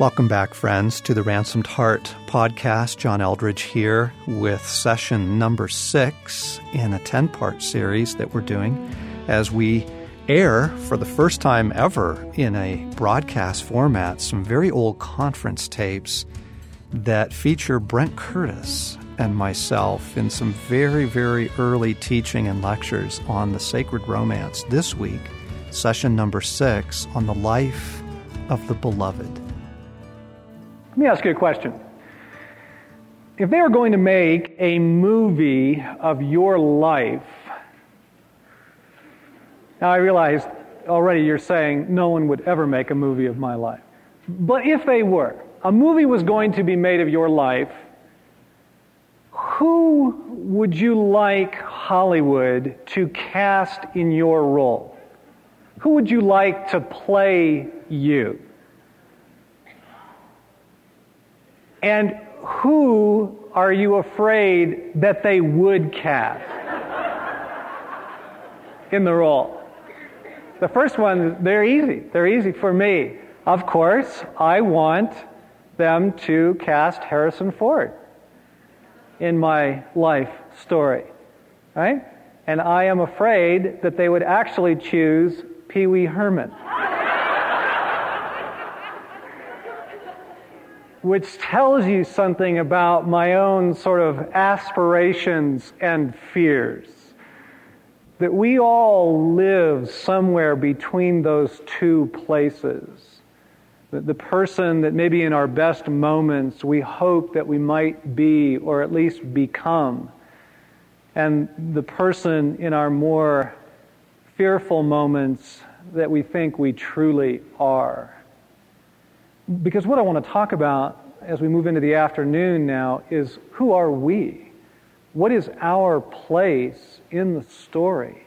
Welcome back, friends, to the Ransomed Heart podcast. John Eldredge here with session number six in a 10 part series that we're doing as we air for the first time ever in a broadcast format some very old conference tapes that feature Brent Curtis and myself in some very, very early teaching and lectures on the sacred romance. This week, session number six on the life of the beloved. Let me ask you a question. If they were going to make a movie of your life, now I realize already you're saying no one would ever make a movie of my life. But if they were, a movie was going to be made of your life, who would you like Hollywood to cast in your role? Who would you like to play you? And who are you afraid that they would cast in the role? The first one, they're easy. They're easy for me. Of course, I want them to cast Harrison Ford in my life story, right? And I am afraid that they would actually choose Pee Wee Herman. Which tells you something about my own sort of aspirations and fears. That we all live somewhere between those two places That the person that maybe in our best moments we hope that we might be or at least become, and the person in our more fearful moments that we think we truly are. Because what I want to talk about as we move into the afternoon now is who are we? What is our place in the story?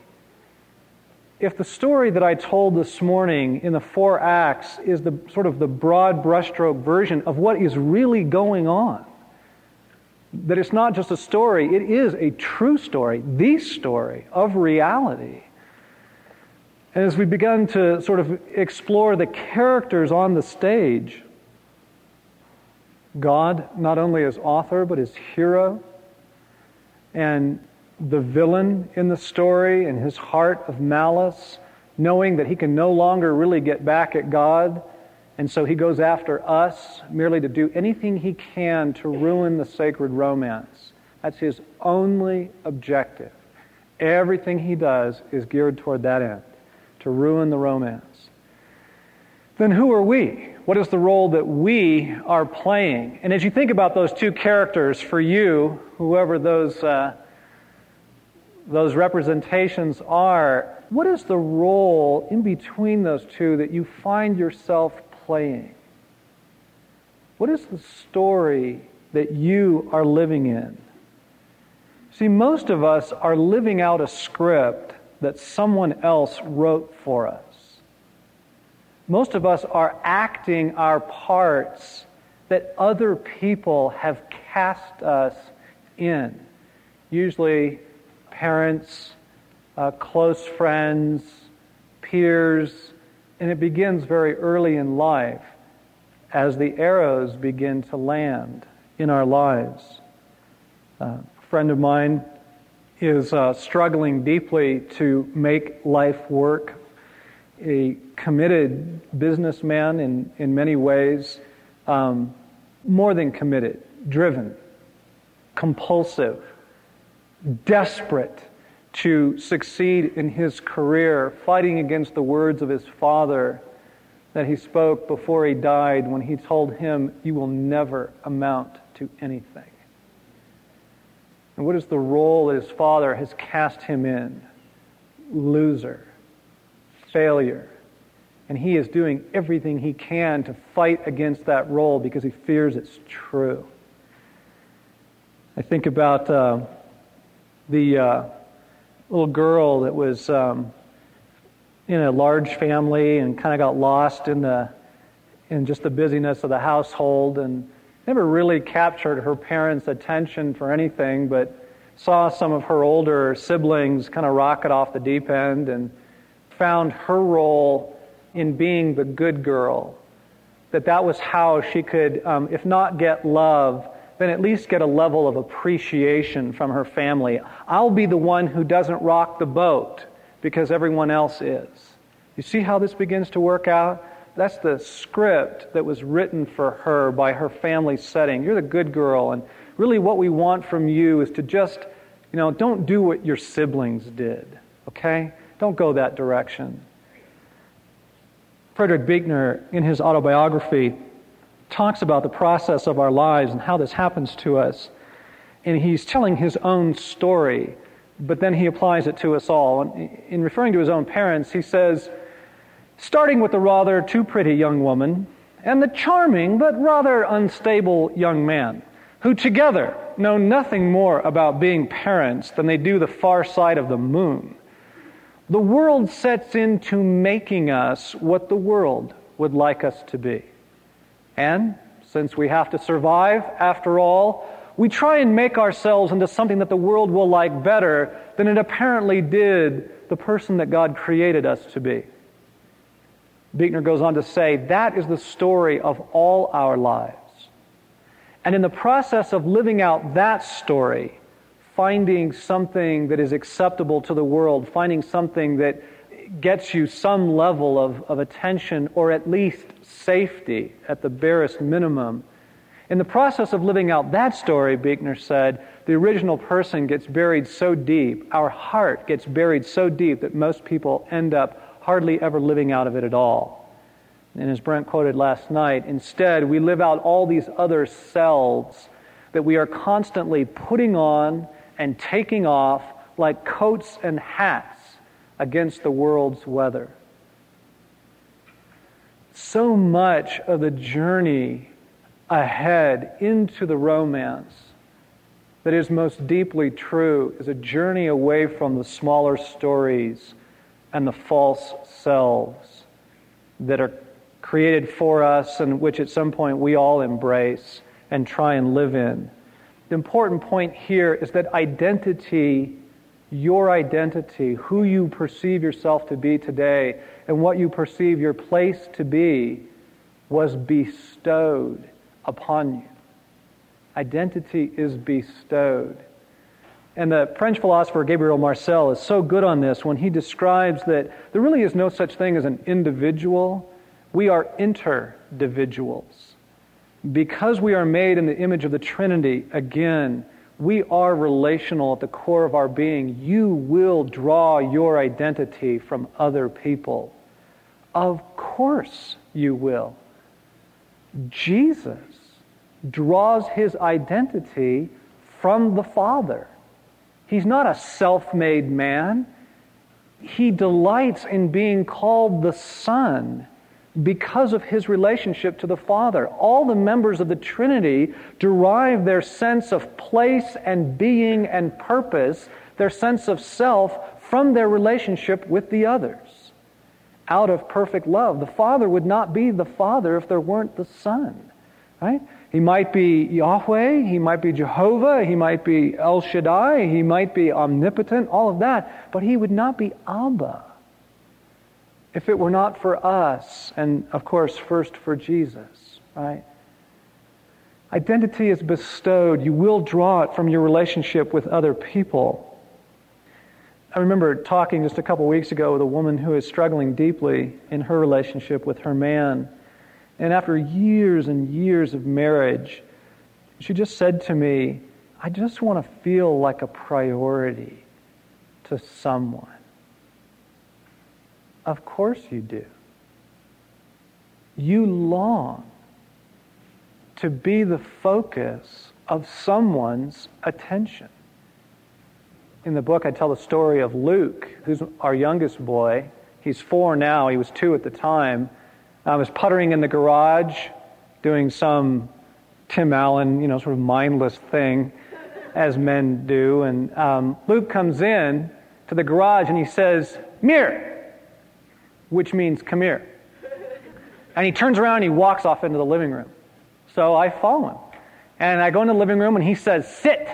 if the story that I told this morning in the four acts is the sort of the broad brushstroke version of what is really going on, that it's not just a story, it is a true story, the story of reality. And as we begin to sort of explore the characters on the stage, God not only as author, but as hero, and the villain in the story and his heart of malice, knowing that he can no longer really get back at God. And so he goes after us merely to do anything he can to ruin the sacred romance. That's his only objective. Everything he does is geared toward that end, to ruin the romance. Then who are we? What is the role that we are playing? And as you think about those two characters, for you, whoever those. Uh, those representations are, what is the role in between those two that you find yourself playing? What is the story that you are living in? See, most of us are living out a script that someone else wrote for us. Most of us are acting our parts that other people have cast us in. Usually parents, uh, close friends, peers, and it begins very early in life as the arrows begin to land in our lives. Uh, a friend of mine is uh, struggling deeply to make life work. A committed businessman in, in many ways, um, more than committed, driven, compulsive, desperate to succeed in his career, fighting against the words of his father that he spoke before he died when he told him, You will never amount to anything. And what is the role that his father has cast him in? Loser, failure. And he is doing everything he can to fight against that role because he fears it's true. I think about. Uh, the uh, little girl that was um, in a large family and kind of got lost in the in just the busyness of the household and never really captured her parents' attention for anything, but saw some of her older siblings kind of rocket off the deep end and found her role in being the good girl that that was how she could, um, if not get love, then at least get a level of appreciation from her family. I'll be the one who doesn't rock the boat because everyone else is. You see how this begins to work out? That's the script that was written for her by her family setting. You're the good girl, and really what we want from you is to just, you know, don't do what your siblings did, okay? Don't go that direction. Frederick Buechner, in his autobiography, talks about the process of our lives and how this happens to us. And he's telling his own story, but then he applies it to us all. And in referring to his own parents, he says, starting with the rather too pretty young woman and the charming but rather unstable young man, who together know nothing more about being parents than they do the far side of the moon the world sets into making us what the world would like us to be. And since we have to survive, after all, we try and make ourselves into something that the world will like better than it apparently did the person that God created us to be. Buechner goes on to say that is the story of all our lives. And in the process of living out that story, finding something that is acceptable to the world, finding something that gets you some level of, of attention or at least safety at the barest minimum. In the process of living out that story, Buechner said, the original person gets buried so deep, our heart gets buried so deep that most people end up hardly ever living out of it at all. And as Brent quoted last night, instead, we live out all these other selves that we are constantly putting on and taking off like coats and hats against the world's weather. So much of the journey ahead into the romance that is most deeply true is a journey away from the smaller stories and the false selves that are created for us and which at some point we all embrace and try and live in. The important point here is that identity, your identity, who you perceive yourself to be today, and what you perceive your place to be, was bestowed upon you. Identity is bestowed. And the French philosopher Gabriel Marcel is so good on this when he describes that there really is no such thing as an individual. We are interdividuals. Because we are made in the image of the Trinity, again, we are relational at the core of our being. You will draw your identity from other people. Of course, you will. Jesus draws his identity from the Father. He's not a self made man. He delights in being called the Son because of his relationship to the Father. All the members of the Trinity derive their sense of place and being and purpose, their sense of self, from their relationship with the others. Out of perfect love. The Father would not be the Father if there weren't the Son. Right? He might be Yahweh, he might be Jehovah, he might be El Shaddai, he might be omnipotent, all of that, but he would not be Abba if it were not for us, and of course, first for Jesus, right? Identity is bestowed. You will draw it from your relationship with other people. I remember talking just a couple weeks ago with a woman who is struggling deeply in her relationship with her man. And after years and years of marriage, she just said to me, I just want to feel like a priority to someone. Of course you do. You long to be the focus of someone's attention. In the book, I tell the story of Luke, who's our youngest boy. He's four now, he was two at the time. I was puttering in the garage, doing some Tim Allen, you know, sort of mindless thing, as men do. And um, Luke comes in to the garage and he says, Mir, which means come here. And he turns around and he walks off into the living room. So I follow him. And I go in the living room and he says, sit.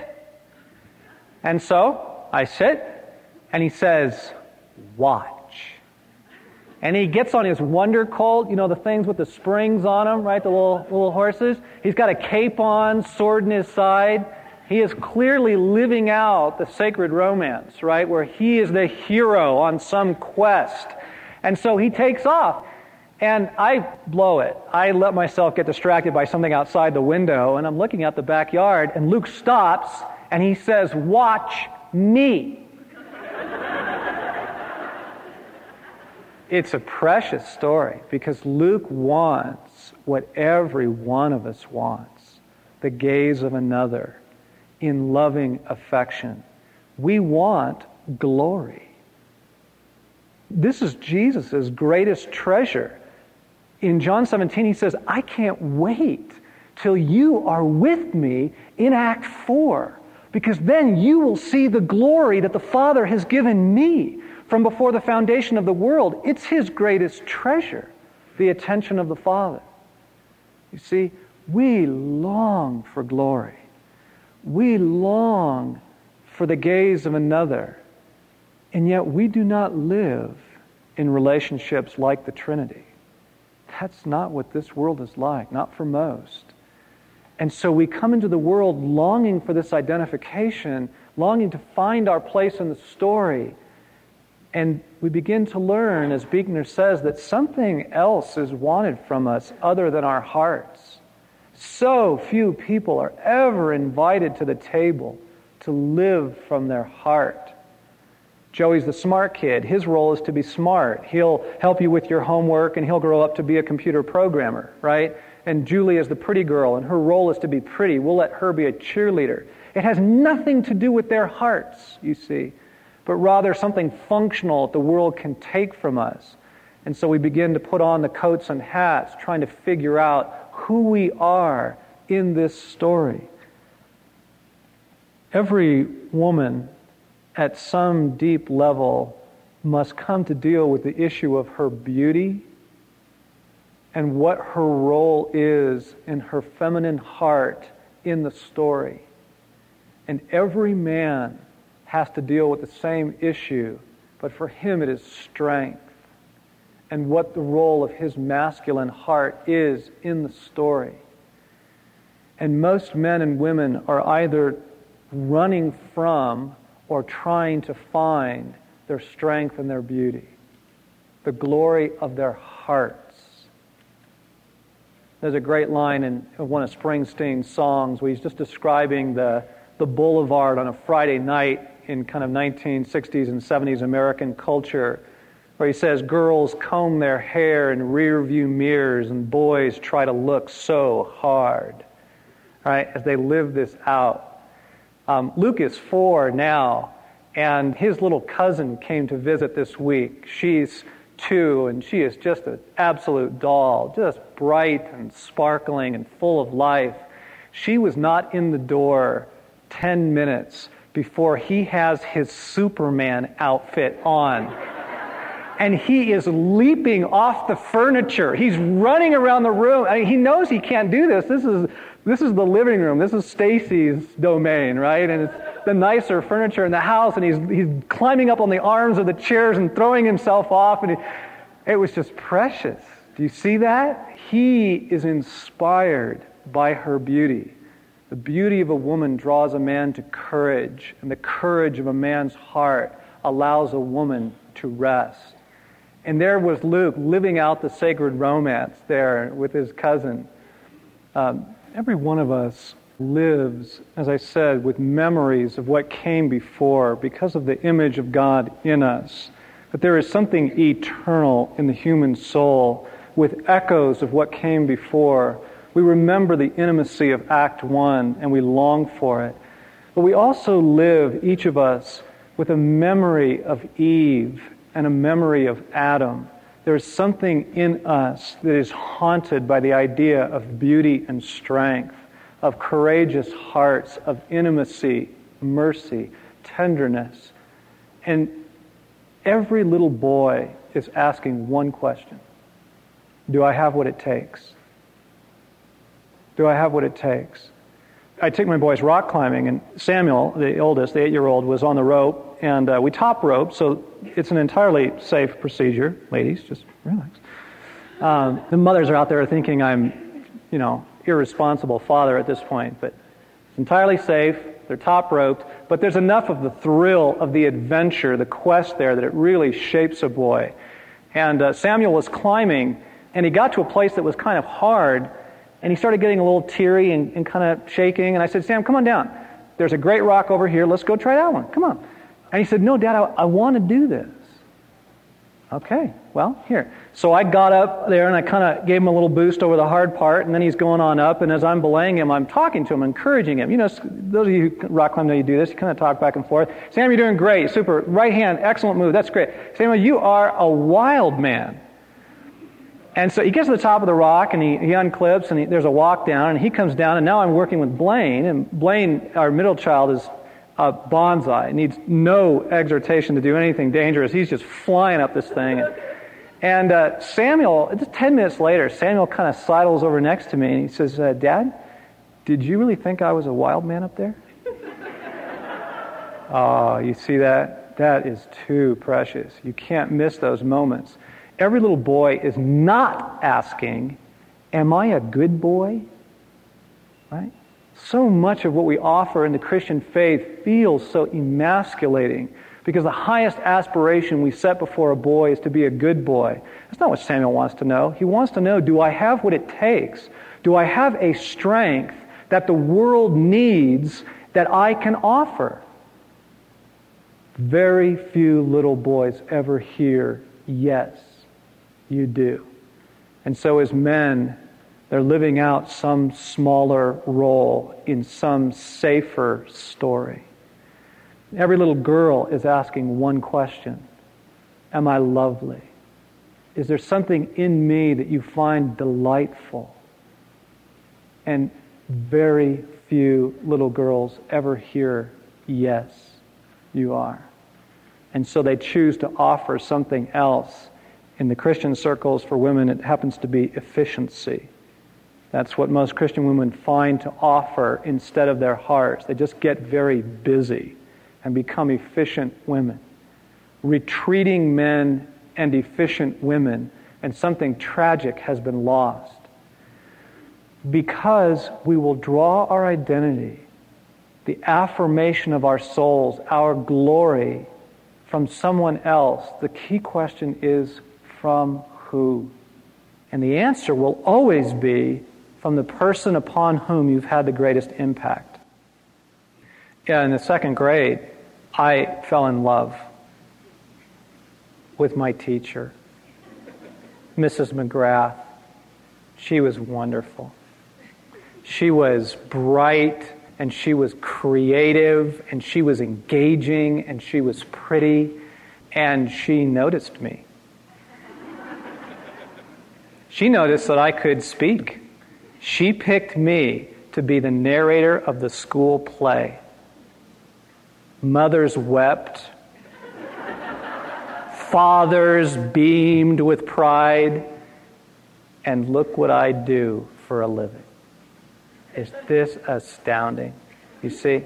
And so I sit and he says, watch. And he gets on his wonder colt, you know, the things with the springs on them, right? The little, little horses. He's got a cape on, sword in his side. He is clearly living out the sacred romance, right? Where he is the hero on some quest. And so he takes off. And I blow it. I let myself get distracted by something outside the window, and I'm looking at the backyard, and Luke stops and he says, Watch me. It's a precious story because Luke wants what every one of us wants the gaze of another in loving affection. We want glory. This is Jesus' greatest treasure in John 17, he says, I can't wait till you are with me in Act 4, because then you will see the glory that the Father has given me from before the foundation of the world. It's his greatest treasure, the attention of the Father. You see, we long for glory. We long for the gaze of another, and yet we do not live in relationships like the Trinity. That's not what this world is like, not for most. And so we come into the world longing for this identification, longing to find our place in the story. And we begin to learn, as Buechner says, that something else is wanted from us other than our hearts. So few people are ever invited to the table to live from their heart. Joey's the smart kid. His role is to be smart. He'll help you with your homework and he'll grow up to be a computer programmer, right? And Julie is the pretty girl and her role is to be pretty. We'll let her be a cheerleader. It has nothing to do with their hearts, you see, but rather something functional that the world can take from us. And so we begin to put on the coats and hats, trying to figure out who we are in this story. Every woman at some deep level, must come to deal with the issue of her beauty and what her role is in her feminine heart in the story. And every man has to deal with the same issue, but for him it is strength and what the role of his masculine heart is in the story. And most men and women are either running from or trying to find their strength and their beauty, the glory of their hearts. There's a great line in one of Springsteen's songs where he's just describing the, the boulevard on a Friday night in kind of 1960s and 70s American culture, where he says, Girls comb their hair in rear view mirrors, and boys try to look so hard, right, as they live this out. Um, Luke is four now, and his little cousin came to visit this week. She's two, and she is just an absolute doll, just bright and sparkling and full of life. She was not in the door 10 minutes before he has his Superman outfit on. And he is leaping off the furniture. He's running around the room. I mean, he knows he can't do this. This is this is the living room. This is Stasi's domain, right? And it's the nicer furniture in the house, and he's, he's climbing up on the arms of the chairs and throwing himself off. And he, it was just precious. Do you see that? He is inspired by her beauty. The beauty of a woman draws a man to courage, and the courage of a man's heart allows a woman to rest. And there was Luke living out the sacred romance there with his cousin. Um, Every one of us lives, as I said, with memories of what came before because of the image of God in us. That there is something eternal in the human soul with echoes of what came before. We remember the intimacy of Act 1 and we long for it. But we also live, each of us, with a memory of Eve and a memory of Adam. There's something in us that is haunted by the idea of beauty and strength, of courageous hearts, of intimacy, mercy, tenderness. And every little boy is asking one question Do I have what it takes? Do I have what it takes? I took my boys rock climbing, and Samuel, the oldest, the eight year old, was on the rope, and uh, we top rope, so it's an entirely safe procedure. Ladies, just relax. Um, the mothers are out there thinking I'm, you know, irresponsible father at this point, but entirely safe. They're top roped, but there's enough of the thrill of the adventure, the quest there, that it really shapes a boy. And uh, Samuel was climbing, and he got to a place that was kind of hard, and he started getting a little teary and, and kind of shaking. And I said, Sam, come on down. There's a great rock over here. Let's go try that one. Come on. And he said, No, Dad, I, I want to do this. Okay, well, here. So I got up there and I kind of gave him a little boost over the hard part, and then he's going on up. And as I'm belaying him, I'm talking to him, encouraging him. You know, those of you who rock climb know you do this. You kind of talk back and forth. Sam, you're doing great. Super. Right hand, excellent move. That's great. Samuel, you are a wild man. And so he gets to the top of the rock and he, he unclips and he, there's a walk down and he comes down and now I'm working with Blaine and Blaine, our middle child, is a bonsai. Needs no exhortation to do anything dangerous. He's just flying up this thing. And, and uh, Samuel, just 10 minutes later, Samuel kind of sidles over next to me and he says, uh, Dad, did you really think I was a wild man up there? oh, you see that? That is too precious. You can't miss those moments. Every little boy is not asking, Am I a good boy? Right? So much of what we offer in the Christian faith feels so emasculating because the highest aspiration we set before a boy is to be a good boy. That's not what Samuel wants to know. He wants to know do I have what it takes? Do I have a strength that the world needs that I can offer? Very few little boys ever hear yes you do. And so, as men, they're living out some smaller role in some safer story. Every little girl is asking one question Am I lovely? Is there something in me that you find delightful? And very few little girls ever hear, Yes, you are. And so they choose to offer something else in the Christian circles for women, it happens to be efficiency. That's what most Christian women find to offer instead of their hearts. They just get very busy and become efficient women. Retreating men and efficient women, and something tragic has been lost. Because we will draw our identity, the affirmation of our souls, our glory, from someone else, the key question is from who? And the answer will always be from the person upon whom you've had the greatest impact. Yeah, in the second grade, I fell in love with my teacher, Mrs. McGrath. She was wonderful. She was bright and she was creative and she was engaging and she was pretty and she noticed me. She noticed that I could speak. She picked me to be the narrator of the school play. Mothers wept. Fathers beamed with pride. And look what I do for a living. Is this astounding? You see,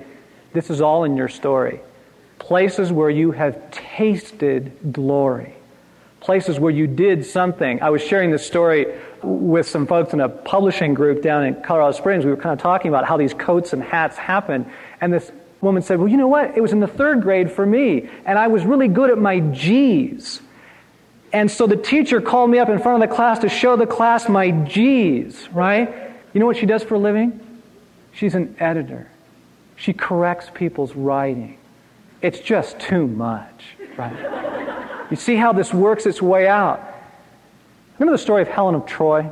this is all in your story. Places where you have tasted glory places where you did something. I was sharing this story with some folks in a publishing group down in Colorado Springs. We were kind of talking about how these coats and hats happen. And this woman said, Well, you know what? It was in the third grade for me, and I was really good at my G's. And so the teacher called me up in front of the class to show the class my G's, right? You know what she does for a living? She's an editor. She corrects people's writing. It's just too much, right? You see how this works its way out. Remember the story of Helen of Troy?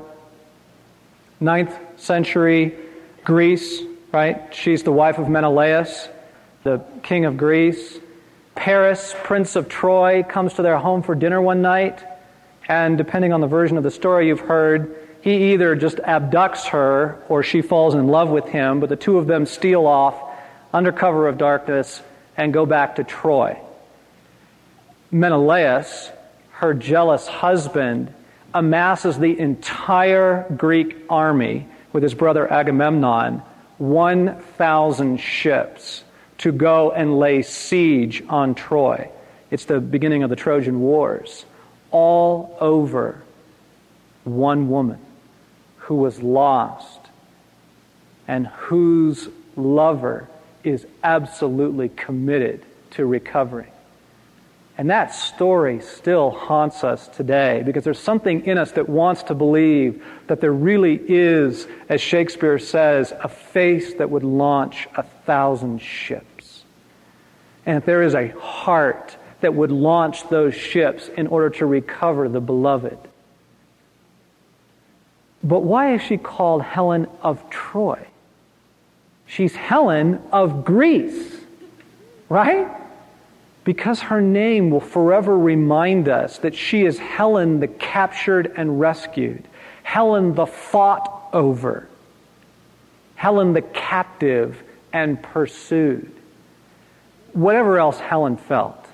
Ninth century Greece, right? She's the wife of Menelaus, the king of Greece. Paris, prince of Troy, comes to their home for dinner one night, and depending on the version of the story you've heard, he either just abducts her or she falls in love with him, but the two of them steal off under cover of darkness and go back to Troy. Menelaus, her jealous husband, amasses the entire Greek army with his brother Agamemnon 1,000 ships to go and lay siege on Troy. It's the beginning of the Trojan Wars. All over one woman who was lost and whose lover is absolutely committed to recovering. And that story still haunts us today because there's something in us that wants to believe that there really is, as Shakespeare says, a face that would launch a thousand ships. And if there is a heart that would launch those ships in order to recover the beloved. But why is she called Helen of Troy? She's Helen of Greece, right? Because her name will forever remind us that she is Helen the captured and rescued, Helen the fought over, Helen the captive and pursued. Whatever else Helen felt,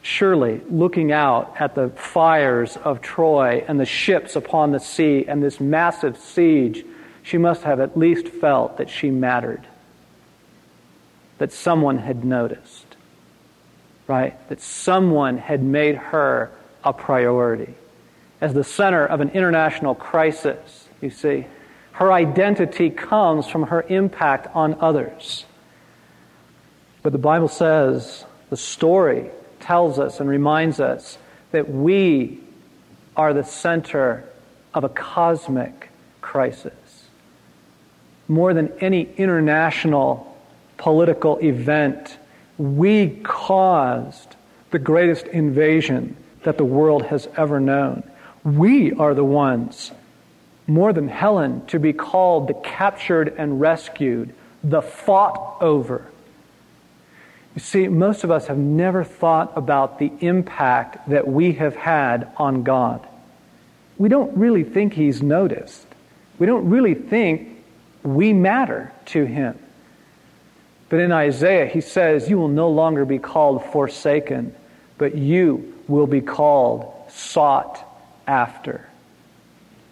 surely looking out at the fires of Troy and the ships upon the sea and this massive siege she must have at least felt that she mattered, that someone had noticed, right? That someone had made her a priority. As the center of an international crisis, you see, her identity comes from her impact on others. But the Bible says, the story tells us and reminds us that we are the center of a cosmic crisis more than any international political event, we caused the greatest invasion that the world has ever known. We are the ones, more than Helen, to be called the captured and rescued, the fought over. You see, most of us have never thought about the impact that we have had on God. We don't really think He's noticed. We don't really think we matter to him. But in Isaiah, he says, You will no longer be called forsaken, but you will be called sought after.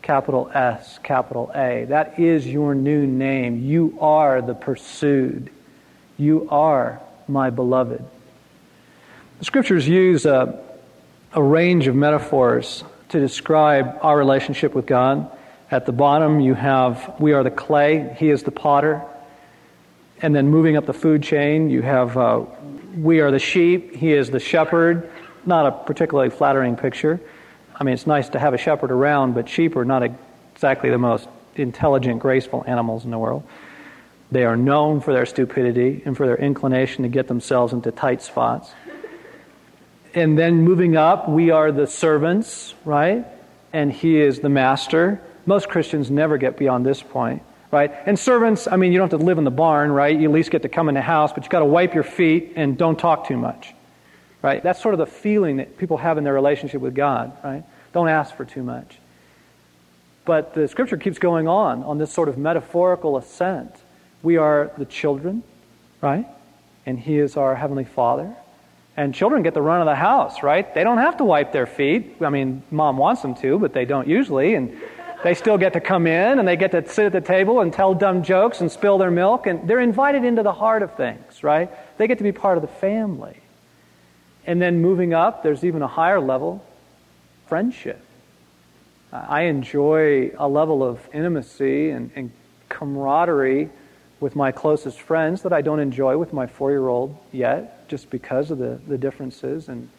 Capital S, capital A. That is your new name. You are the pursued. You are my beloved. The scriptures use a, a range of metaphors to describe our relationship with God. At the bottom, you have we are the clay, he is the potter. And then moving up the food chain, you have uh, we are the sheep, he is the shepherd. Not a particularly flattering picture. I mean, it's nice to have a shepherd around, but sheep are not exactly the most intelligent, graceful animals in the world. They are known for their stupidity and for their inclination to get themselves into tight spots. And then moving up, we are the servants, right? And he is the master. Most Christians never get beyond this point, right? And servants, I mean, you don't have to live in the barn, right? You at least get to come in the house, but you've got to wipe your feet and don't talk too much, right? That's sort of the feeling that people have in their relationship with God, right? Don't ask for too much. But the scripture keeps going on on this sort of metaphorical ascent. We are the children, right? And He is our Heavenly Father. And children get the run of the house, right? They don't have to wipe their feet. I mean, mom wants them to, but they don't usually. And they still get to come in and they get to sit at the table and tell dumb jokes and spill their milk, and they're invited into the heart of things, right? They get to be part of the family. And then moving up, there's even a higher level friendship. I enjoy a level of intimacy and, and camaraderie with my closest friends that I don't enjoy with my four year old yet, just because of the, the differences in,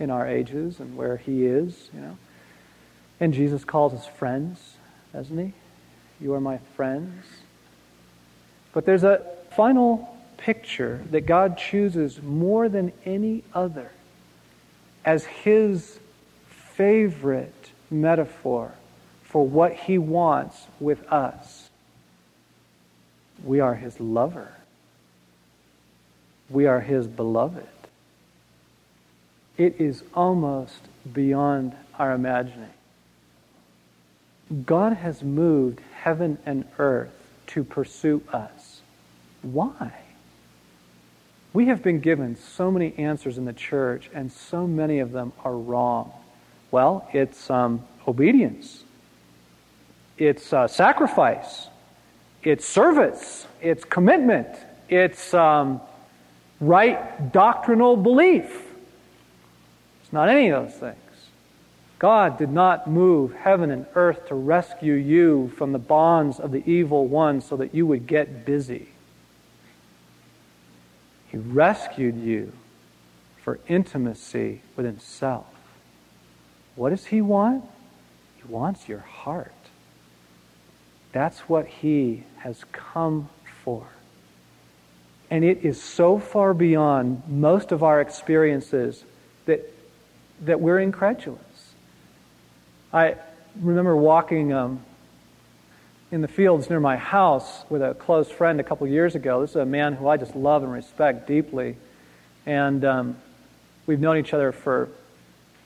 in our ages and where he is, you know. And Jesus calls us friends, doesn't he? You are my friends. But there's a final picture that God chooses more than any other as his favorite metaphor for what he wants with us. We are his lover. We are his beloved. It is almost beyond our imagining. God has moved heaven and earth to pursue us. Why? We have been given so many answers in the church, and so many of them are wrong. Well, it's um, obedience, it's uh, sacrifice, it's service, it's commitment, it's um, right doctrinal belief. It's not any of those things. God did not move heaven and earth to rescue you from the bonds of the evil one so that you would get busy. He rescued you for intimacy with Himself. What does He want? He wants your heart. That's what He has come for. And it is so far beyond most of our experiences that, that we're incredulous. I remember walking um, in the fields near my house with a close friend a couple years ago. This is a man who I just love and respect deeply. And um, we've known each other for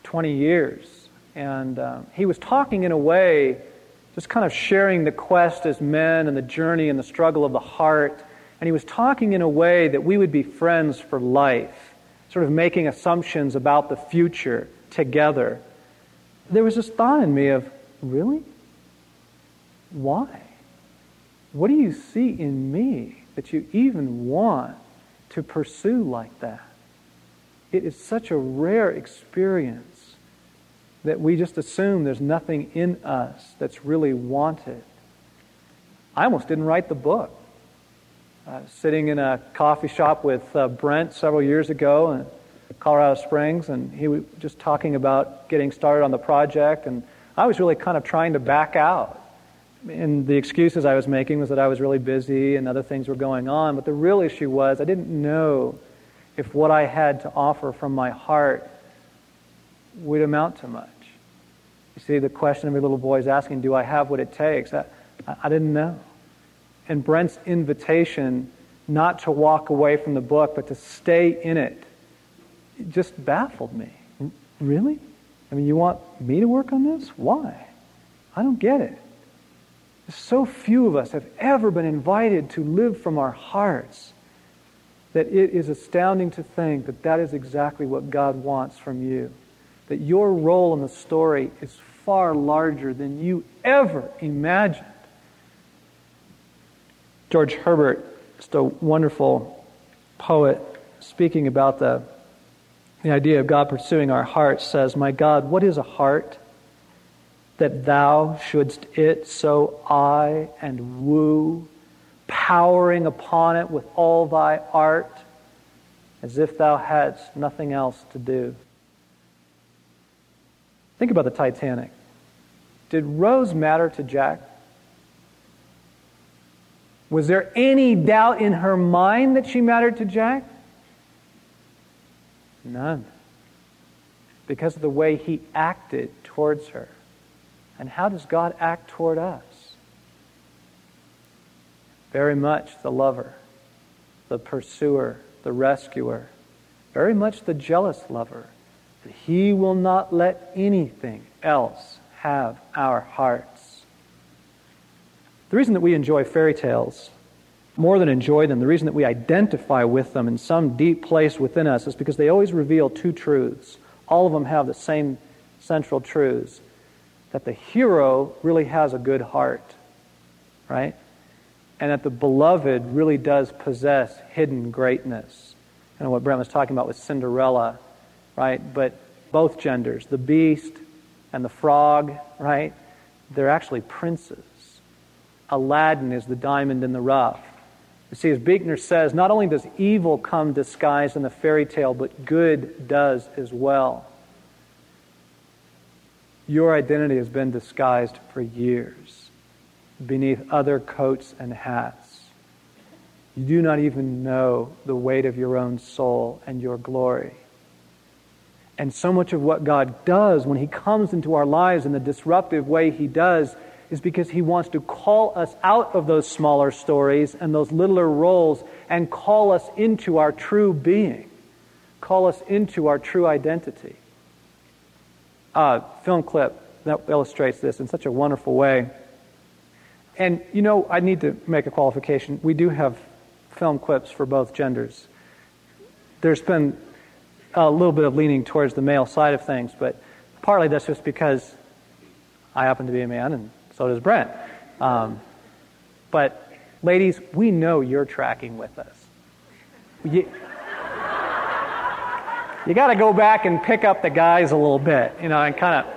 20 years. And um, he was talking in a way, just kind of sharing the quest as men and the journey and the struggle of the heart. And he was talking in a way that we would be friends for life, sort of making assumptions about the future together there was this thought in me of, really? Why? What do you see in me that you even want to pursue like that? It is such a rare experience that we just assume there's nothing in us that's really wanted. I almost didn't write the book. Uh, sitting in a coffee shop with uh, Brent several years ago, and Colorado Springs, and he was just talking about getting started on the project, and I was really kind of trying to back out. And the excuses I was making was that I was really busy and other things were going on, but the real issue was I didn't know if what I had to offer from my heart would amount to much. You see, the question every little boy is asking, do I have what it takes? I, I didn't know. And Brent's invitation not to walk away from the book, but to stay in it it just baffled me. Really? I mean, you want me to work on this? Why? I don't get it. So few of us have ever been invited to live from our hearts that it is astounding to think that that is exactly what God wants from you. That your role in the story is far larger than you ever imagined. George Herbert, just a wonderful poet, speaking about the the idea of God pursuing our hearts says, My God, what is a heart that thou shouldst it so eye and woo, powering upon it with all thy art, as if thou hadst nothing else to do? Think about the Titanic. Did Rose matter to Jack? Was there any doubt in her mind that she mattered to Jack? None. Because of the way he acted towards her. And how does God act toward us? Very much the lover, the pursuer, the rescuer, very much the jealous lover. He will not let anything else have our hearts. The reason that we enjoy fairy tales more than enjoy them, the reason that we identify with them in some deep place within us is because they always reveal two truths. All of them have the same central truths that the hero really has a good heart, right? And that the beloved really does possess hidden greatness. And what Brent was talking about with Cinderella, right? But both genders, the beast and the frog, right? They're actually princes. Aladdin is the diamond in the rough. You see, as Buechner says, not only does evil come disguised in the fairy tale, but good does as well. Your identity has been disguised for years beneath other coats and hats. You do not even know the weight of your own soul and your glory. And so much of what God does when He comes into our lives in the disruptive way He does is because he wants to call us out of those smaller stories and those littler roles and call us into our true being, call us into our true identity. Uh, film clip that illustrates this in such a wonderful way. And you know, I need to make a qualification. We do have film clips for both genders. There's been a little bit of leaning towards the male side of things, but partly that's just because I happen to be a man and so does Brent. Um, but Ladies, we know you're tracking with us. You, you got to go back and pick up the guys a little bit, you know, and kind of.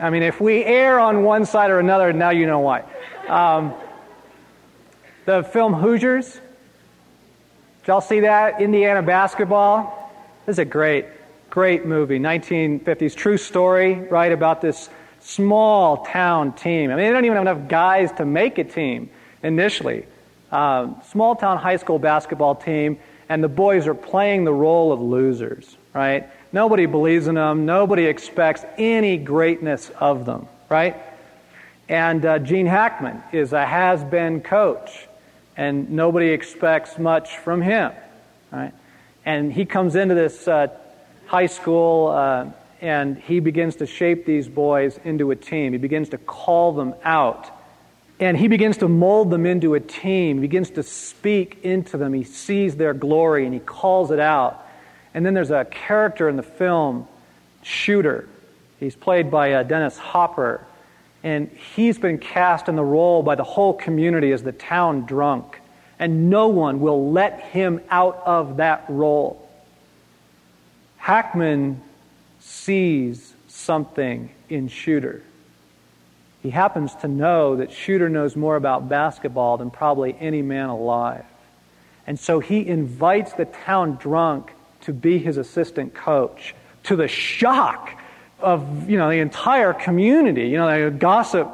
I mean, if we err on one side or another, now you know why. Um, the film Hoosiers. Did y'all see that? Indiana basketball. This is a great, great movie. 1950s true story, right, about this small town team. I mean, they don't even have enough guys to make a team initially. Um, small town high school basketball team, and the boys are playing the role of losers, right? Nobody believes in them. Nobody expects any greatness of them, right? And uh, Gene Hackman is a has been coach and nobody expects much from him. Right? And he comes into this uh, high school uh, and he begins to shape these boys into a team. He begins to call them out. And he begins to mold them into a team. He begins to speak into them. He sees their glory and he calls it out. And then there's a character in the film, Shooter. He's played by uh, Dennis Hopper. And he's been cast in the role by the whole community as the town drunk. And no one will let him out of that role. Hackman sees something in Shooter. He happens to know that Shooter knows more about basketball than probably any man alive. And so he invites the town drunk to be his assistant coach to the shock of you know the entire community. You know, gossip,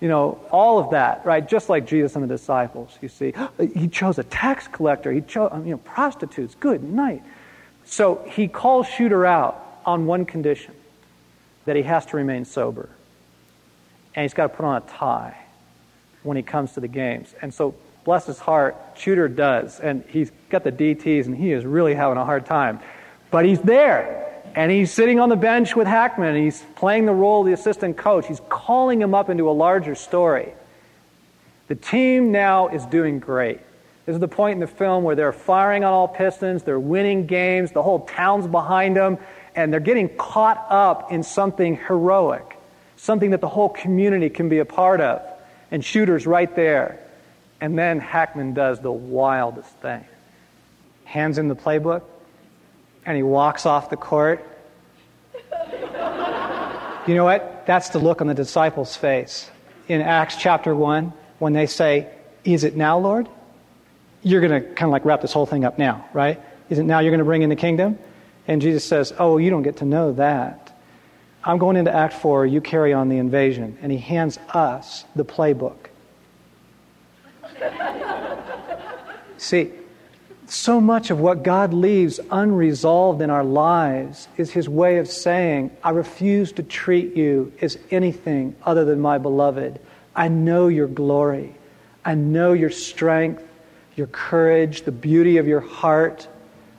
you know, all of that, right? Just like Jesus and the disciples. You see, he chose a tax collector. He chose you know prostitutes. Good night. So he calls Shooter out on one condition: that he has to remain sober, and he's got to put on a tie when he comes to the games. And so, bless his heart, Shooter does, and he's got the DTS, and he is really having a hard time, but he's there. And he's sitting on the bench with Hackman, and he's playing the role of the assistant coach. He's calling him up into a larger story. The team now is doing great. This is the point in the film where they're firing on all pistons, they're winning games, the whole town's behind them, and they're getting caught up in something heroic, something that the whole community can be a part of. And Shooter's right there. And then Hackman does the wildest thing hands him the playbook, and he walks off the court. you know what? That's the look on the disciples' face in Acts chapter 1 when they say, Is it now, Lord? You're going to kind of like wrap this whole thing up now, right? Is it now you're going to bring in the kingdom? And Jesus says, Oh, you don't get to know that. I'm going into Act 4, you carry on the invasion. And he hands us the playbook. See, so much of what God leaves unresolved in our lives is His way of saying, I refuse to treat you as anything other than my beloved. I know your glory. I know your strength, your courage, the beauty of your heart.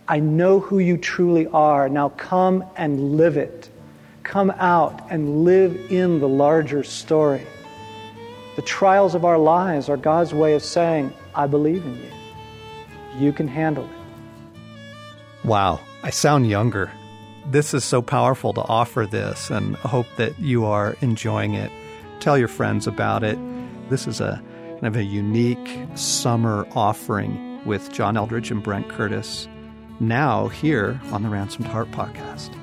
I know who you truly are. Now come and live it. Come out and live in the larger story. The trials of our lives are God's way of saying, I believe in you you can handle it. Wow, I sound younger. This is so powerful to offer this, and hope that you are enjoying it. Tell your friends about it. This is a kind of a unique summer offering with John Eldredge and Brent Curtis, now here on the Ransomed Heart podcast.